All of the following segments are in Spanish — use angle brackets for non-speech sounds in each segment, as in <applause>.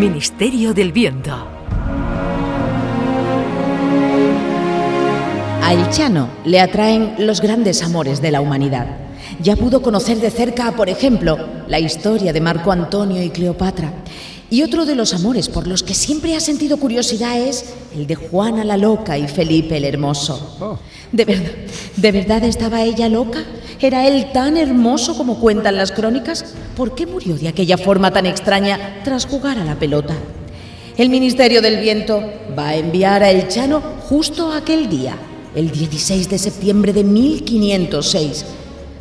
Ministerio del Viento. A El Chano le atraen los grandes amores de la humanidad. Ya pudo conocer de cerca, por ejemplo, la historia de Marco Antonio y Cleopatra. Y otro de los amores por los que siempre ha sentido curiosidad es el de Juana la Loca y Felipe el Hermoso. Oh. ¿De verdad, ¿De verdad estaba ella loca? ¿Era él tan hermoso como cuentan las crónicas? ¿Por qué murió de aquella forma tan extraña tras jugar a la pelota? El Ministerio del Viento va a enviar a El Chano justo aquel día, el 16 de septiembre de 1506,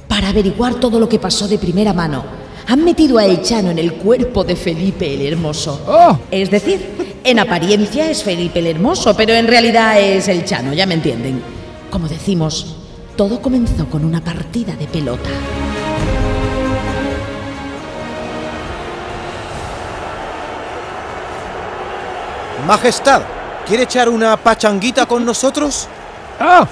para averiguar todo lo que pasó de primera mano. Han metido a El Chano en el cuerpo de Felipe el Hermoso. ¡Oh! Es decir, en apariencia es Felipe el Hermoso, pero en realidad es El Chano, ya me entienden. Como decimos, todo comenzó con una partida de pelota. Majestad, ¿quiere echar una pachanguita con nosotros? ¡Ah!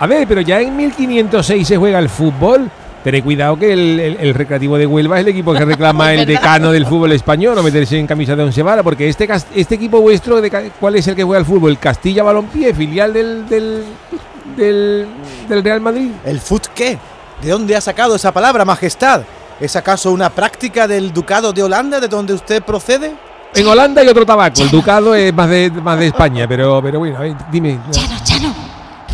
A ver, pero ya en 1506 se juega el fútbol. Tened cuidado que el, el- el Recreativo de Huelva es el equipo que reclama <laughs> el decano del fútbol español, no meterse en camisa de once varas, porque este, este equipo vuestro, de, ¿cuál es el que juega al fútbol? ¿El Castilla Balompié, filial del, del, del, del Real Madrid? ¿El foot qué? ¿De dónde ha sacado esa palabra, Majestad? ¿Es acaso una práctica del Ducado de Holanda de donde usted procede? En Holanda hay otro tabaco, el Ducado es más de, más de España, pero, pero bueno, a ver, dime. Chano, Chano,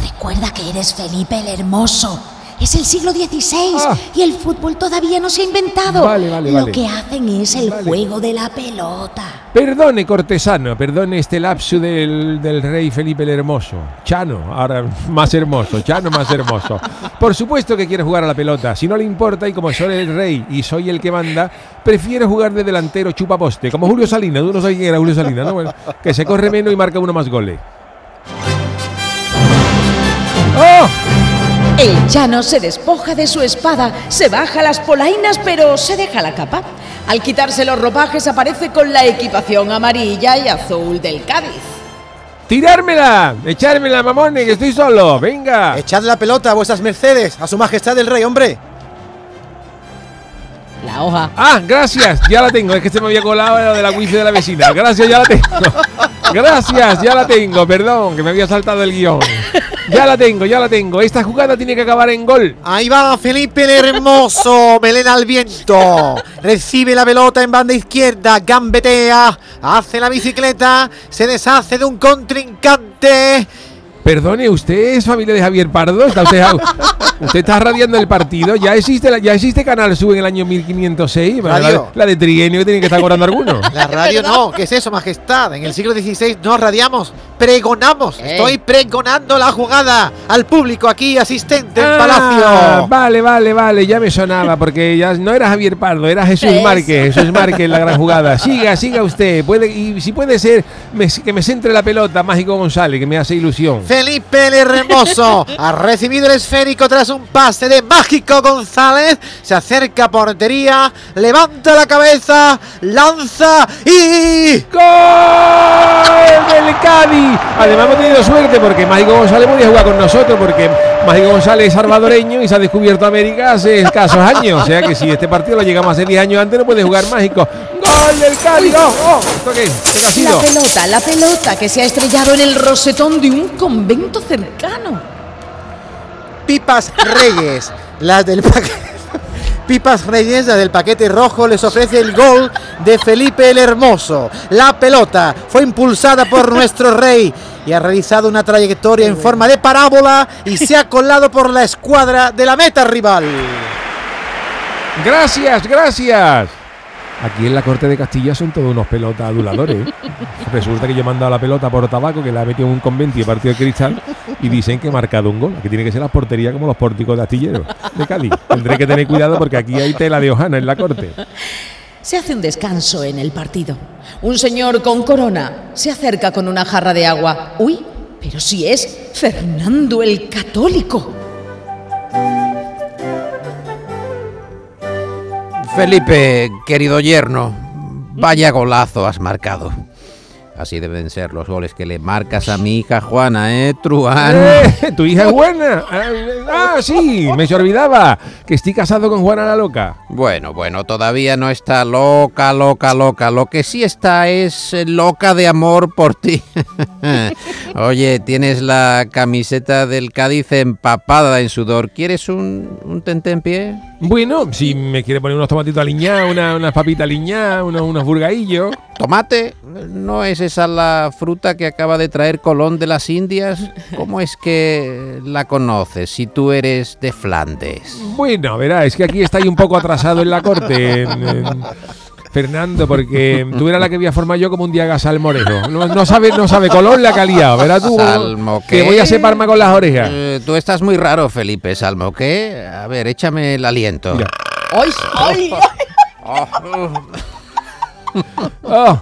recuerda que eres Felipe el Hermoso. Es el siglo XVI Ah. y el fútbol todavía no se ha inventado. Vale, vale, Lo vale. que hacen es el juego de la pelota. Perdone, cortesano, perdone este lapso del, del rey Felipe el Hermoso. Chano, ahora más hermoso, Chano más hermoso. Por supuesto que quiere jugar a la pelota. Si no le importa y como soy el rey y soy el que manda, prefiero jugar de delantero chupaposte, como Julio Salinas. Tú no sabes quién era Julio Salinas, ¿no? Bueno, que se corre menos y marca uno más goles. ¡Oh! El Chano se despoja de su espada, se baja las polainas, pero se deja la capa. Al quitarse los ropajes aparece con la equipación amarilla y azul del Cádiz. ¡Tirármela! ¡Echármela, mamones, que estoy solo! ¡Venga! Echad la pelota a vuestras mercedes, a su majestad el rey, hombre. La hoja. Ah, gracias, ya la tengo. Es que se me había colado lo de la wifi de la vecina. Gracias, ya la tengo. Gracias, ya la tengo. Perdón, que me había saltado el guion. Ya la tengo, ya la tengo. Esta jugada tiene que acabar en gol. Ahí va Felipe el Hermoso, <laughs> melena al viento. Recibe la pelota en banda izquierda, gambetea, hace la bicicleta, se deshace de un contrincante. Perdone, ¿usted es familia de Javier Pardo? ¿Está usted, usted está radiando el partido. ¿Ya existe, la- ya existe Canal Sur en el año 1506? Bueno, la, Radio. la de Trienio que tiene que estar cobrando alguno. La radio no, ¿qué es eso, majestad? En el siglo XVI no radiamos, pregonamos. Eh. Estoy pregonando la jugada al público aquí asistente en Ah, Palacio. Vale, vale, vale, ya me sonaba, porque ya no era Javier Pardo, era Jesús. Márquez, Jesús Márquez la gran jugada. Siga, siga usted, puede, y si puede ser me- que me centre la pelota, Mágico González, que me hace ilusión. Felipe el Hermoso ha recibido el esférico tras un pase de Mágico González. Se acerca a portería, levanta la cabeza, lanza y. ¡Gol del Cádiz! Además hemos tenido suerte porque Mágico González podía jugar con nosotros porque Mágico González es salvadoreño y se ha descubierto América hace escasos años. O sea que si este partido lo llegamos a hacer 10 años antes no puede jugar Mágico. ¡Gol del Cádiz! ¡Oh, oh! ¿Esto qué? ¿Qué ha La pelota, la pelota que se ha estrellado en el rosetón de un convento cercano. Pipas Reyes, las del paquete. Pipas Reyes, la del paquete rojo, les ofrece el gol de Felipe el Hermoso. La pelota fue impulsada por nuestro rey y ha realizado una trayectoria en forma de parábola y se ha colado por la escuadra de la meta rival. Gracias, gracias. Aquí en la corte de Castilla son todos unos pelotas aduladores. ¿eh? <laughs> Resulta que yo he mandado la pelota por tabaco, que la he metido en un convento y he partido el cristal, y dicen que he marcado un gol. Aquí tiene que ser la portería como los pórticos de astilleros de Cádiz. Tendré que tener cuidado porque aquí hay tela de hojana en la corte. Se hace un descanso en el partido. Un señor con corona se acerca con una jarra de agua. Uy, pero si es Fernando el Católico. Felipe, querido yerno, vaya golazo has marcado. Así deben ser los goles que le marcas a mi hija Juana, ¿eh, Truán? ¡Eh! <laughs> ¿Tu hija es buena? Ah, Ah, sí, me se olvidaba que estoy casado con Juana la Loca. Bueno, bueno, todavía no está loca, loca, loca. Lo que sí está es eh, loca de amor por ti. <laughs> Oye, tienes la camiseta del Cádiz empapada en sudor. ¿Quieres un, un tentempié? Bueno, si me quiere poner unos tomatitos aliñados, una, unas papitas aliñadas, unos, unos burgaillos. ¿Tomate? ¿No es esa la fruta que acaba de traer Colón de las Indias? ¿Cómo es que la conoces si tú eres de Flandes? Bueno, verá, es que aquí está ahí un poco atrasado en la corte. en- en- Fernando, porque <laughs> tú eras la que voy a formar yo como un día salmorejo. No, no sabe, no sabe color la liado, verás tú. Salmo, que ¿qué? voy a separarme con las orejas. Eh, tú estás muy raro, Felipe Salmo, ¿qué? A ver, échame el aliento. Mira. ¡Ay! ¡Ay! <laughs> Oh,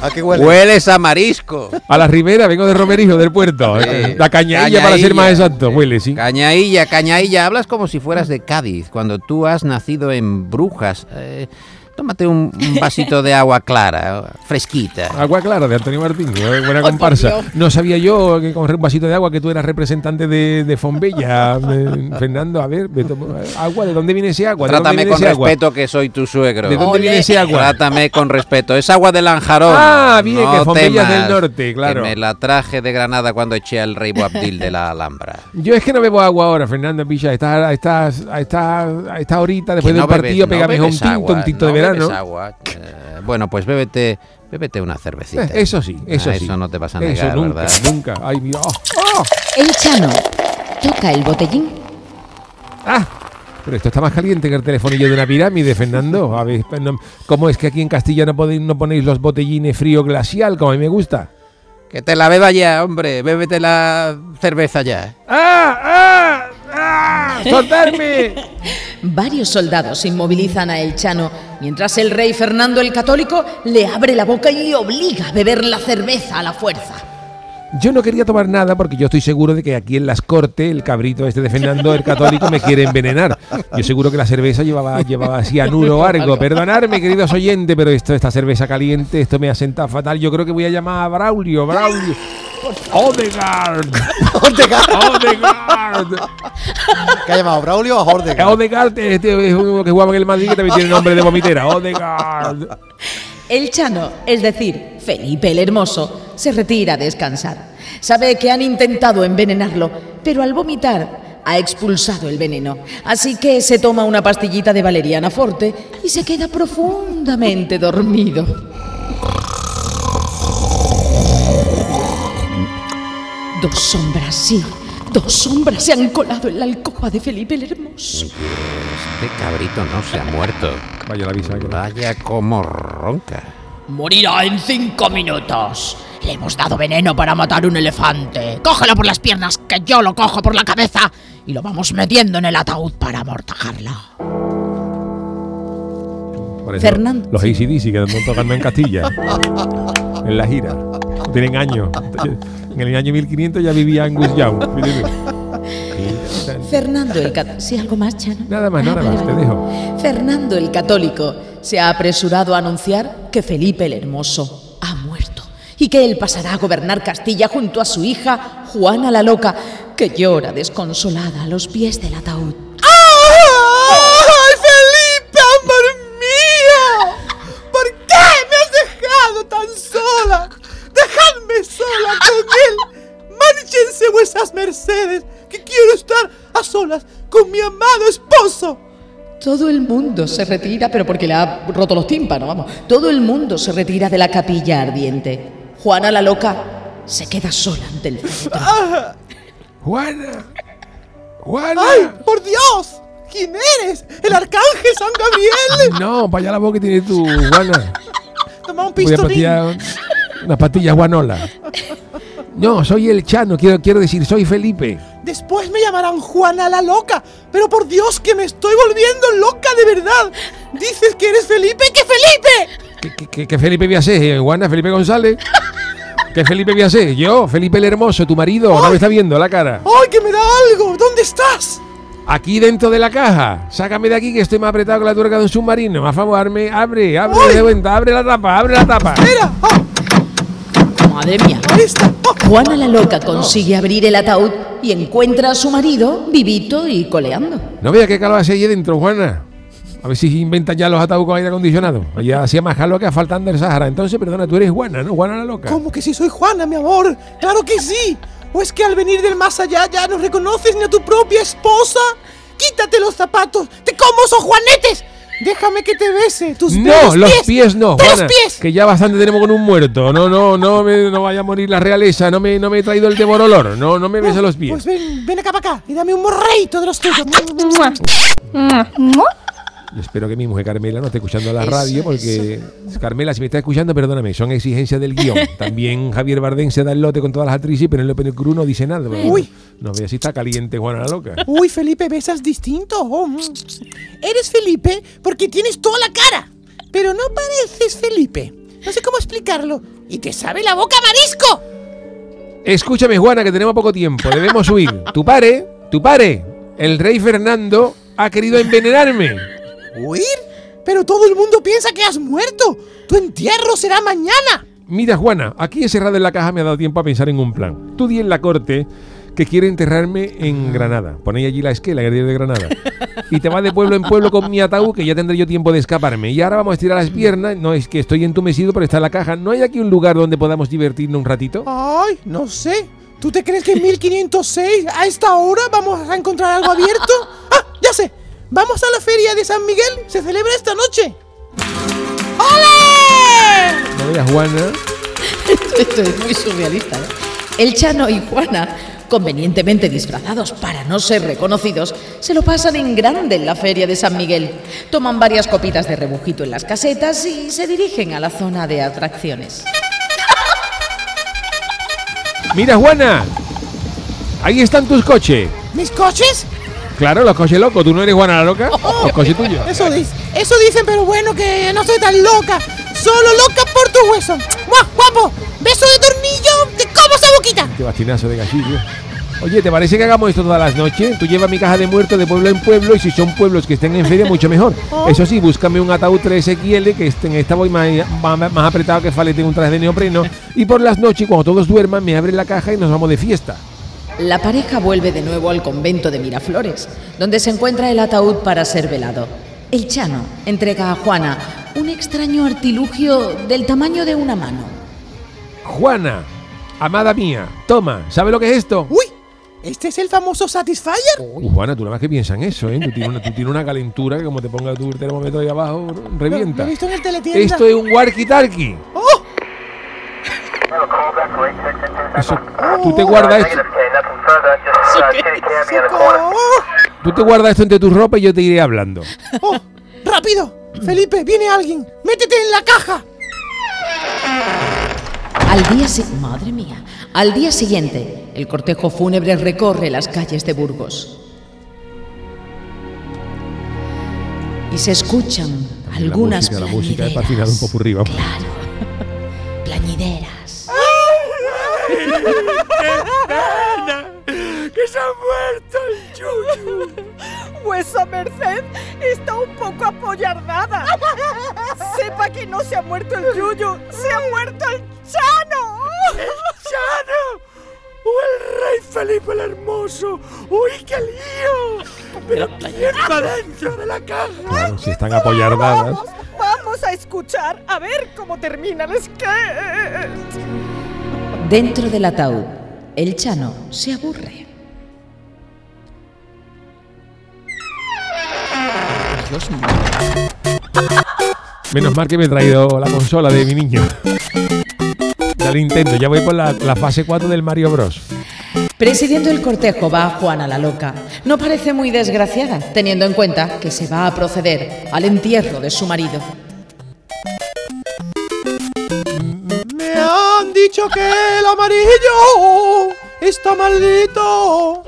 ¿A qué huele? Hueles a marisco. a la ribera, vengo de Romerijo, del puerto. Sí. La cañailla, para ser más exacto. Huele, sí. Cañailla, cañailla, hablas como si fueras de Cádiz, cuando tú has nacido en Brujas. Eh, tómate un, un vasito de agua clara, fresquita. Agua clara de Antonio Martín, eh, buena <laughs> comparsa. No sabía yo que con un vasito de agua que tú eras representante de, de Fombella. eh, Fernando, a ver, tomo- agua, ¿de dónde viene ese agua? ¿De Trátame con agua? respeto que soy tu suegro. ¿De dónde Oye. viene ese agua? Trátame con respeto. Es agua de Lanjarón. Ah, bien, que Fombella es del norte, claro. Que me la traje de Granada cuando eché al rey Boabdil de la Alhambra. Yo es que no bebo agua ahora, Fernando Pilla. Estás, estás, estás, estás ahorita, después del no bebes- partido, no pégame un tinto, un tinto no de verano. Agua. Eh, bueno, pues bébete, bébete una cervecita. Eh, eso sí, eso Ah, sí. Eso no te vas a Eso nunca, ¿verdad? nunca. Ay, mira. ¡Oh! ¡Oh! El Chano toca el botellín. ¡Ah! Pero esto está más caliente que el telefonillo de una pirámide, Fernando. A ver, no- ¿cómo es que aquí en Castilla no, podéis, no ponéis los botellines frío glacial, como a mí me gusta? Que te la beba ya, hombre. Bébete la cerveza ya. ¡Ah! ¡Ah! ¡Ah! ¡Soltarme! <laughs> Varios soldados inmovilizan a El Chano, mientras el rey Fernando el Católico le abre la boca y le obliga a beber la cerveza a la fuerza. Yo no quería tomar nada porque yo estoy seguro de que aquí en las cortes el cabrito este de Fernando el católico me quiere envenenar. Yo seguro que la cerveza llevaba, llevaba cianuro o algo. Perdonadme, queridos oyentes, pero esto, esta cerveza caliente, esto me ha sentado fatal. Yo creo que voy a llamar a Braulio, Braulio. Odegaard. <laughs> Odegaard. Odegaard. ¿Qué ha llamado? ¿Braulio o Odegaard? Odegaard este es uno que jugaba en el Madrid que también tiene nombre de vomitera. Odegaard. El Chano, es decir, Felipe el Hermoso, se retira a descansar. Sabe que han intentado envenenarlo, pero al vomitar ha expulsado el veneno. Así que se toma una pastillita de valeriana forte y se queda profundamente dormido. Dos sombras, sí, dos sombras se han colado en la alcoba de Felipe el Hermoso. Este cabrito no se ha muerto. Vaya la visa que Vaya como ronca. Morirá en cinco minutos. Le hemos dado veneno para matar un elefante. Cógelo por las piernas, que yo lo cojo por la cabeza y lo vamos metiendo en el ataúd para amortajarlo. Fernando. Los ACDC que andan tocando en Castilla. en la gira. Tienen años. En el año 1500 ya vivía Angus Young. <laughs> Fernando el Católico. ¿Sí, algo más, Chano? Nada más, Ah, nada vale, más, te dejo. Fernando el Católico se ha apresurado a anunciar que Felipe el Hermoso ha muerto y que él pasará a gobernar Castilla junto a su hija Juana la Loca, que llora desconsolada a los pies del ataúd. Amado esposo! Todo el mundo se retira, pero porque le ha roto los tímpanos, vamos. Todo el mundo se retira de la capilla ardiente. Juana la Loca se queda sola ante el féretro. Juana. Juana. ¡Ay, por Dios! ¿Quién eres? ¿El arcángel San Gabriel? No, para allá la boca que tienes tú, Juana. Toma un pistolín. pastillar unas pastillas guanola. No, soy el Chano, quiero, quiero decir, soy Felipe. Después me llamarán Juana la loca. Pero por Dios que me estoy volviendo loca de verdad. Dices que eres Felipe, que Felipe. ¿Qué, qué- qué- qué Felipe voy a ser? eh, Juana, Felipe González. ¿Qué Felipe voy a ser? Yo, Felipe el Hermoso, tu marido, no me está viendo la cara. ¡Ay, que me da algo! ¿Dónde estás? Aquí dentro de la caja. Sácame de aquí que estoy más apretado que la tuerca de un submarino. Más favor, abre, abre, abre de vuelta, abre la tapa, abre la tapa. Mira, ah, Madre mía. ahí está. Juana la loca consigue abrir el ataúd y encuentra a su marido vivito y coleando. No vea qué calor hace ahí dentro, Juana. A ver si inventan ya los ataúdes con aire acondicionado. Ya hacía más calor que faltando el Sahara. Entonces, perdona, tú eres Juana, ¿no? Juana la loca. ¿Cómo que si soy Juana, mi amor? ¡Claro que sí! ¿O es que al venir del más allá ya no reconoces ni a tu propia esposa? ¡Quítate los zapatos! ¡Te como esos juanetes! Déjame que te bese tus No, bellos los pies no, ¡De los pies! Que ya bastante tenemos con un muerto. No, no, no, me, no vaya a morir la realeza. No me, no me he traído el devorolor. No, no me beses los pies. Pues ven, ven acá para acá y dame un morreito de los tuyos. Espero que mi mujer Carmela no esté escuchando la Eso, radio porque Carmela, si me está escuchando, perdóname, son exigencias del guion. <laughs> También Javier Bardem se da el lote con todas las actrices, pero Penélope Cruz no dice nada. Uy. No veas si está caliente Juana la loca. Uy, Felipe, besas distinto. Oh, mm. Eres Felipe porque tienes toda la cara, pero no pareces Felipe. No sé cómo explicarlo. Y te sabe la boca marisco. Escúchame, Juana, que tenemos poco tiempo. Debemos huir. Tu pare, tu pare, el rey Fernando ha querido envenenarme. ¿Huir? Pero todo el mundo piensa que has muerto. Tu entierro será mañana. Mira, Juana, aquí encerrado en la caja me ha dado tiempo a pensar en un plan. Tú di en la corte que quiere enterrarme en Granada. Ponéis allí la esquela, el de Granada. Y te vas de pueblo en pueblo con mi ataúd, que ya tendré yo tiempo de escaparme. Y ahora vamos a estirar las piernas. No es que estoy entumecido, pero está en la caja. ¿No hay aquí un lugar donde podamos divertirnos un ratito? Ay, no sé. ¿Tú te crees que en 1506, a esta hora, vamos a encontrar algo abierto? ¡Ah! <laughs> Vamos a la feria de San Miguel. Se celebra esta noche. ¡Ole! No Juana. <laughs> Esto es muy surrealista. ¿eh? El Chano y Juana, convenientemente disfrazados para no ser reconocidos, se lo pasan en grande en la feria de San Miguel. Toman varias copitas de rebujito en las casetas y se dirigen a la zona de atracciones. Mira, Juana. Ahí están tus coches. ¿Mis coches? Claro, los coches locos. ¿Tú no eres Juana la loca? Los coches tuyos. Eso, dice, eso dicen, pero bueno, que no soy tan loca. Solo loca por tu hueso. ¡Mua, guapo! ¡Beso de tornillo! ¡Te como esa boquita! Qué bastinazo de gachillo. Oye, ¿te parece que hagamos esto todas las noches? Tú llevas mi caja de muertos de pueblo en pueblo y si son pueblos que estén en feria, <laughs> mucho mejor. Eso sí, búscame un ataúd 3XL que esté en esta voy más, más, más apretado que falete un traje de neopreno. Y por las noches, cuando todos duerman, me abren la caja y nos vamos de fiesta. La pareja vuelve de nuevo al convento de Miraflores, donde se encuentra el ataúd para ser velado. El Chano entrega a Juana un extraño artilugio del tamaño de una mano. Juana, amada mía, toma, ¿sabe lo que es esto? ¡Uy! ¿Este es el famoso Satisfyer? Juana, tú nada más que piensas en eso, ¿eh? Tú tienes una, tú tienes una calentura que como te ponga tu termómetro ahí abajo, revienta. lo he visto en el teletienda. Esto es un walkie-talkie. ¡Oh! Eso, tú te guardas esto, ¡Socorro! <laughs> tú te guardas esto entre tus ropas y yo te iré hablando. <laughs> ¡Oh! ¡Rápido! Felipe, viene alguien. ¡Métete en la caja! Al día si- madre mía, al día siguiente, el cortejo fúnebre recorre las calles de Burgos. Y se escuchan algunas la música, la música un poco arriba. Claro. <laughs> Plañideras. ¡Que se ha muerto el Yuyu! <laughs> Vuesa merced está un poco apoyardada. <laughs> Sepa que no se ha muerto el Yuyu, se ha muerto el Chano. ¡Chano! ¡O el rey Felipe el Hermoso! ¡Uy, qué lío! ¿Pero quién va dentro de la caja? Claro, si están apoyardadas. Vamos, vamos a escuchar a ver cómo termina el sketch. Dentro del ataúd, el Chano se aburre. Dios mío. Menos mal que me he traído la consola de mi niño. Ya lo intento, ya voy por la, la fase 4 del Mario Bros. Presidiendo el cortejo va Juana la loca. No parece muy desgraciada, teniendo en cuenta que se va a proceder al entierro de su marido. Me han dicho que el amarillo está maldito.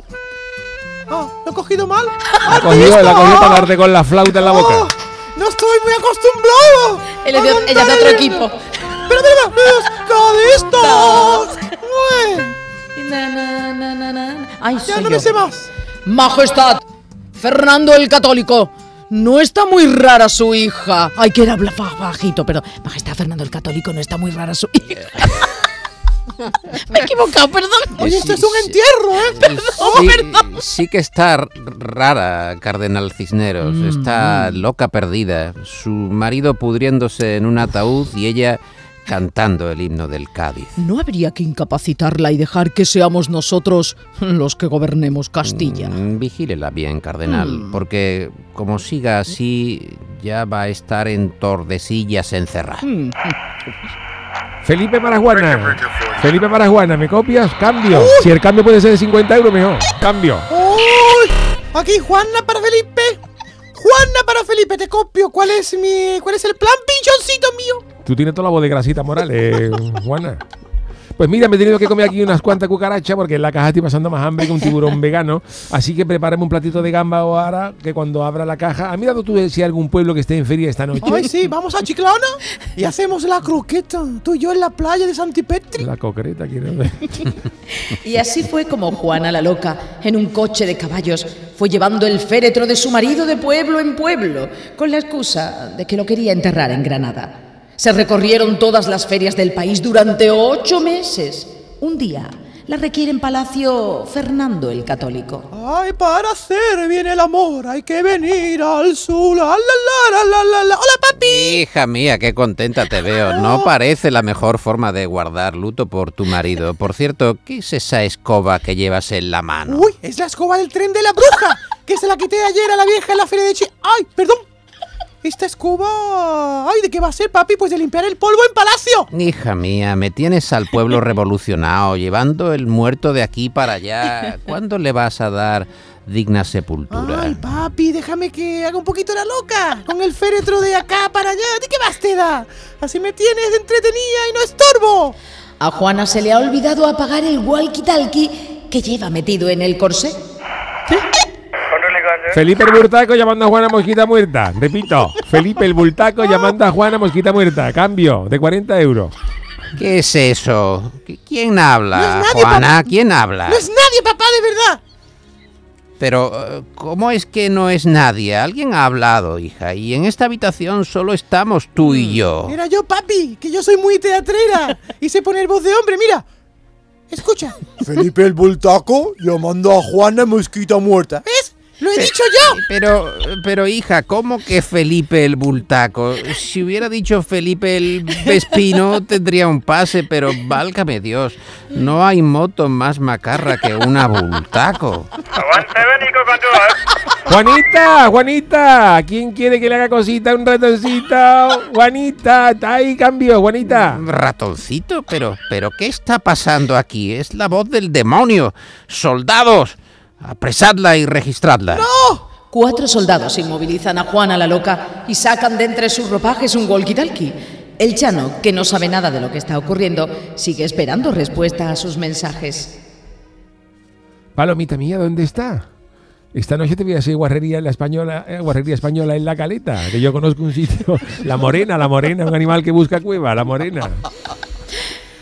Ah, ¿lo he cogido mal? La ha cogido, la ha cogido para darte con la flauta en la boca. Oh, no estoy muy acostumbrado. Él es de- ella de otro el- equipo. Pero na, na. Ay, Ya no yo. me sé más. Majestad, Fernando el Católico. No está muy rara su hija. Ay, que era bajito, pero Majestad Fernando el Católico no está muy rara su hija. <laughs> Me he equivocado, perdón. <laughs> Oye, esto Sí, es un sí. entierro, ¿eh? Sí, sí que está rara, Cardenal Cisneros. Está loca perdida. Su marido pudriéndose en un ataúd y ella cantando el himno del Cádiz. No habría que incapacitarla y dejar que seamos nosotros los que gobernemos Castilla. Mm, Vigílela bien, Cardenal, porque como siga así, ya va a estar en Tordesillas encerrada. Felipe para Juana. Felipe para Juana, ¿me copias? Cambio. Si el cambio puede ser de 50 euros, mejor. Cambio. ¡Uy! Aquí Juana para Felipe. Juana para Felipe, te copio. ¿Cuál es mi. cuál es el plan, pinchoncito mío? Tú tienes toda la voz de grasita Morales, Juana. Pues mira, me he tenido que comer aquí unas cuantas cucarachas porque en la caja estoy pasando más hambre que un tiburón vegano. Así que prepárame un platito de gamba o ahora que cuando abra la caja. ¿Has mirado tú si hay algún pueblo que esté en feria esta noche? Ay, sí, vamos a Chiclana y hacemos la croqueta. Tú y yo en la playa de Santipetri. La concreta, quiero ver. <laughs> Y así fue como Juana la loca, en un coche de caballos, fue llevando el féretro de su marido de pueblo en pueblo, con la excusa de que lo quería enterrar en Granada. Se recorrieron todas las ferias del país durante ocho meses. Un día la requiere en Palacio Fernando el Católico. Ay, para hacer bien el amor hay que venir al sur. La, la, la, la, la, la. Hola, papi. Hija mía, qué contenta te veo. No parece la mejor forma de guardar luto por tu marido. Por cierto, ¿qué es esa escoba que llevas en la mano? Uy, es la escoba del tren de la bruja, que se la quité ayer a la vieja en la feria de Chi. Ay, perdón. Esta escoba... Ay, ¿de qué va a ser, papi? Pues de limpiar el polvo en palacio. Hija mía, me tienes al pueblo <laughs> revolucionado, llevando el muerto de aquí para allá. ¿Cuándo le vas a dar digna sepultura? Ay, papi, déjame que haga un poquito la loca. Con el féretro de acá para allá. ¿De qué más te da? Así me tienes entretenida y no estorbo. A Juana se le ha olvidado apagar el walkie-talkie que lleva metido en el corsé. Felipe el Bultaco llamando a Juana Mosquita Muerta. Repito, Felipe el Bultaco llamando a Juana Mosquita Muerta. Cambio de 40 euros. ¿Qué es eso? ¿Qui- ¿Quién habla? No es nadie, Juana, ¿quién habla? No es nadie, papá, de verdad. Pero, eh, ¿cómo es que no es nadie? Alguien ha hablado, hija, y en esta habitación solo estamos tú y yo. Era yo, papi, que yo soy muy teatrera y sé poner voz de hombre, mira. Escucha. Felipe el Bultaco llamando a Juana Mosquita Muerta. Lo he dicho yo. Pero, pero hija, ¿cómo que Felipe el Bultaco? Si hubiera dicho Felipe el Vespino, <laughs> tendría un pase, pero válgame Dios, no hay moto más macarra que una Bultaco. Juanita, Juanita, ¿quién quiere que le haga cosita un ratoncito? Juanita, está ahí cambio, Juanita. Ratoncito, pero, pero ¿qué está pasando aquí? Es la voz del demonio. Soldados, apresadla y registradla. Cuatro soldados inmovilizan a Juana la loca y sacan de entre sus ropajes un walkie-talkie. El Chano, que no sabe nada de lo que está ocurriendo, sigue esperando respuesta a sus mensajes. Palomita mía, ¿dónde está? Esta noche te voy a hacer guarrería en la española, eh, guarrería española en la caleta, que yo conozco un sitio. La morena, la morena, un animal que busca cueva, la morena.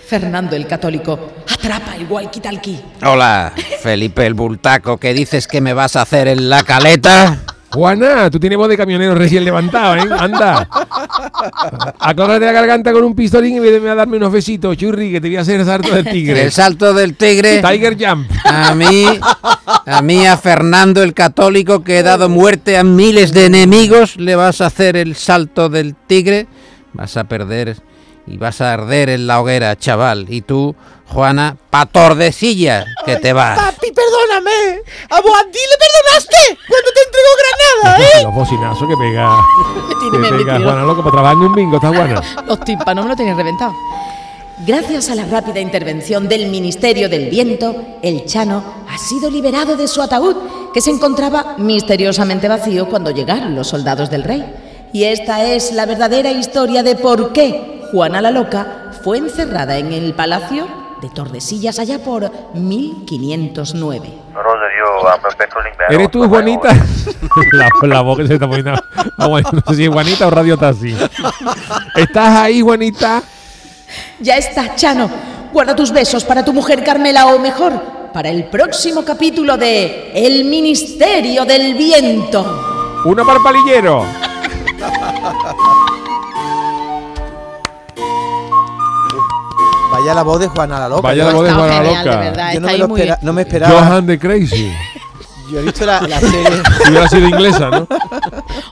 Fernando el Católico el walkie-talkie. Hola, Felipe el Bultaco, ¿qué dices que me vas a hacer en la caleta? Juana, tú tienes voz de camionero recién levantado, ¿eh? Anda. Aclárate la garganta con un pistolín y vete a darme unos besitos, churri, que te voy a hacer salto del tigre. El salto del tigre. Tiger Jump. A mí, a mí, a Fernando el Católico, que he dado muerte a miles de enemigos, le vas a hacer el salto del tigre. Vas a perder y vas a arder en la hoguera, chaval. Y tú, Juana, pa' Tordesillas, que te vas. Papi, perdóname. A Boadí le perdonaste cuando te entregó Granada, ¿eh? Los bocinazos que pega. Que me pega tiene Juana, loco, para trabajar en un bingo, está Juana. Los tímpanos me lo tienen reventado. Gracias a la rápida intervención del Ministerio del Viento, el Chano ha sido liberado de su ataúd, que se encontraba misteriosamente vacío cuando llegaron los soldados del rey. Y esta es la verdadera historia de por qué Juana la Loca fue encerrada en el palacio de Tordesillas allá por 1509. ¿Eres tú, Juanita? <laughs> la, la voz que se está poniendo. Ah, no sé si es Juanita o Radio Taxi. ¿Estás ahí, Juanita? Ya está, Chano. Guarda tus besos para tu mujer Carmela o mejor, para el próximo capítulo de El Ministerio del Viento. ¡Uno para Vaya la voz de Juana la Loca. Vaya Yo- la voz de Juana genial, Loca. verdad. yo no me, lo espera- no me esperaba. Johan de Crazy. Yo he visto la, la serie. Si hubiera sido inglesa, ¿no?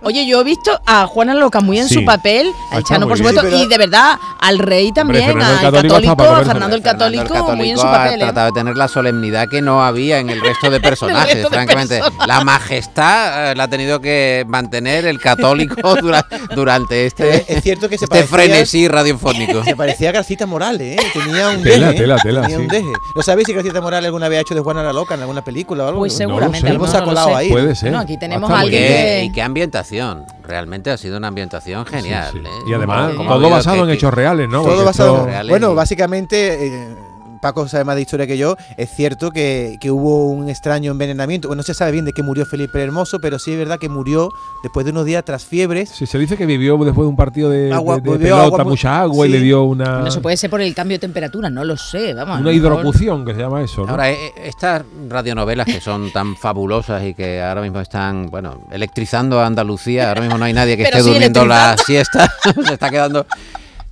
Oye, yo he visto a Juana Loca muy en Sí. su papel, Ah, al está Chano muy por supuesto, Sí, pero- y de verdad al rey también, Fernando el al Católico católico, a. Fernando el Fernando Católico, muy en su ha papel. ¿eh? tratado de tener la solemnidad que no había en el resto de <laughs> personajes, resto de francamente. La majestad eh, la ha tenido que mantener el católico <laughs> dura- durante este, Es- es cierto que se este parecía- frenesí radiofónico. Se parecía a Garcita Morales, ¿eh? Tenía un Tela, deje. tela, tela, Tenía un deje. ¿No sabéis si Garcita Morales alguna vez ha hecho de Juana la Loca en alguna película o algo? Pues No, seguramente. no sé. Algo no, se ha no lo colado ahí. Puede ser. Bueno, aquí tenemos a alguien y qué ambientación. Realmente ha sido una ambientación genial. Sí, sí. ¿eh? Y además, todo basado en que- hechos reales, ¿no? Todo Porque basado esto- en reales Bueno, básicamente, eh, Paco sabe más de historia que yo. Es cierto que, que hubo un extraño envenenamiento. Bueno, no se sabe bien de qué murió Felipe el Hermoso, pero sí es verdad que murió después de unos días tras fiebres. Sí, se dice que vivió después de un partido de, Agua- de- de bebió pelota, agua mu- mucha agua y sí. le dio una, No se puede ser por el cambio de temperatura, no lo sé, vamos. una hidrocución, que se llama eso. ¿no? Ahora, eh, estas radionovelas que son tan fabulosas y que ahora mismo están, bueno, electrizando a Andalucía, ahora mismo no hay nadie que esté sí durmiendo la siesta, <laughs> se está quedando...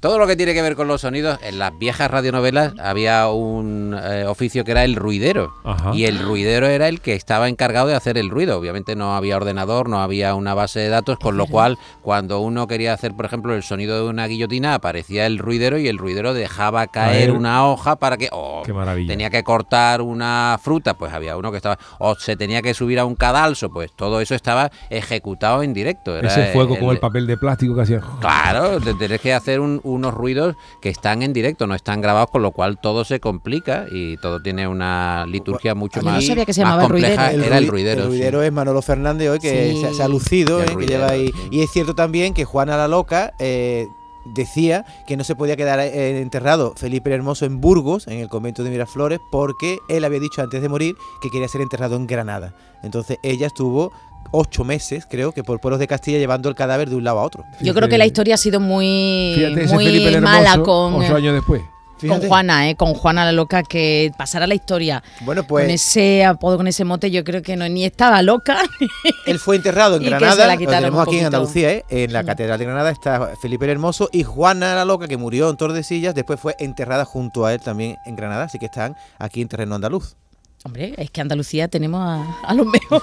Todo lo que tiene que ver con los sonidos, en las viejas radionovelas había un eh, oficio que era el ruidero. Ajá. Y el ruidero era el que estaba encargado de hacer el ruido. Obviamente no había ordenador, no había una base de datos, con lo cual cuando uno quería hacer, por ejemplo, el sonido de una guillotina, aparecía el ruidero y el ruidero dejaba caer una hoja para que... oh, Qué maravilla. Tenía que cortar una fruta, pues había uno que estaba... O se tenía que subir a un cadalso, pues todo eso estaba ejecutado en directo. Era Ese fuego con el papel de plástico que hacía. Claro, te- tenés que hacer un- unos ruidos que están en directo, no están grabados, con lo cual todo se complica y todo tiene una liturgia mucho Yo no más, sabía que se más llamaba el compleja. ruidero. Era el rui- ruidero. El sí. ruidero es Manolo Fernández hoy, que Sí. se, se ha lucido, ¿eh? que ruidero, lleva ahí. sí. Y es cierto también que Juana la Loca eh, decía que no se podía quedar eh, enterrado Felipe el Hermoso en Burgos, en el convento de Miraflores, porque él había dicho antes de morir que quería ser enterrado en Granada. Entonces ella estuvo ocho meses, creo que por pueblos de Castilla, llevando el cadáver de un lado a otro. Yo creo que la historia ha sido muy, Fíjate, muy mala con, ocho años después. con. Juana, ¿eh? con Juana la loca, que pasara la historia Bueno, pues con ese apodo, con ese mote, yo creo que no ni estaba loca. <laughs> Él fue enterrado en Y que se Granada, la lo tenemos un aquí en. Andalucía, ¿eh? en la Catedral de Granada está Felipe el Hermoso y Juana la Loca, que murió en Tordesillas, después fue enterrada junto a él también en Granada, así que están aquí en terreno andaluz. Hombre, es que Andalucía tenemos a, a los mejores.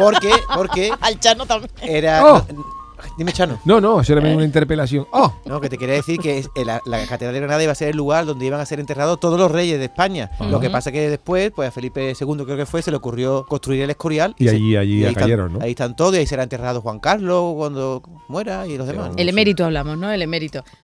Porque, porque <laughs> Al Chano también. era... Oh. Dime, Chano. No, no, eso era una interpelación. ¡Oh! No, que te quería decir que es- eh, la, la Catedral de Granada iba a ser el lugar donde iban a ser enterrados todos los reyes de España. Lo que pasa que después, pues a Felipe II creo que fue, se le ocurrió construir el Escorial. Y se- allí- allí ahí cayeron, están, ¿no? Ahí están todos y ahí será enterrado Juan Carlos cuando muera y los demás. El emérito hablamos, ¿no? El emérito.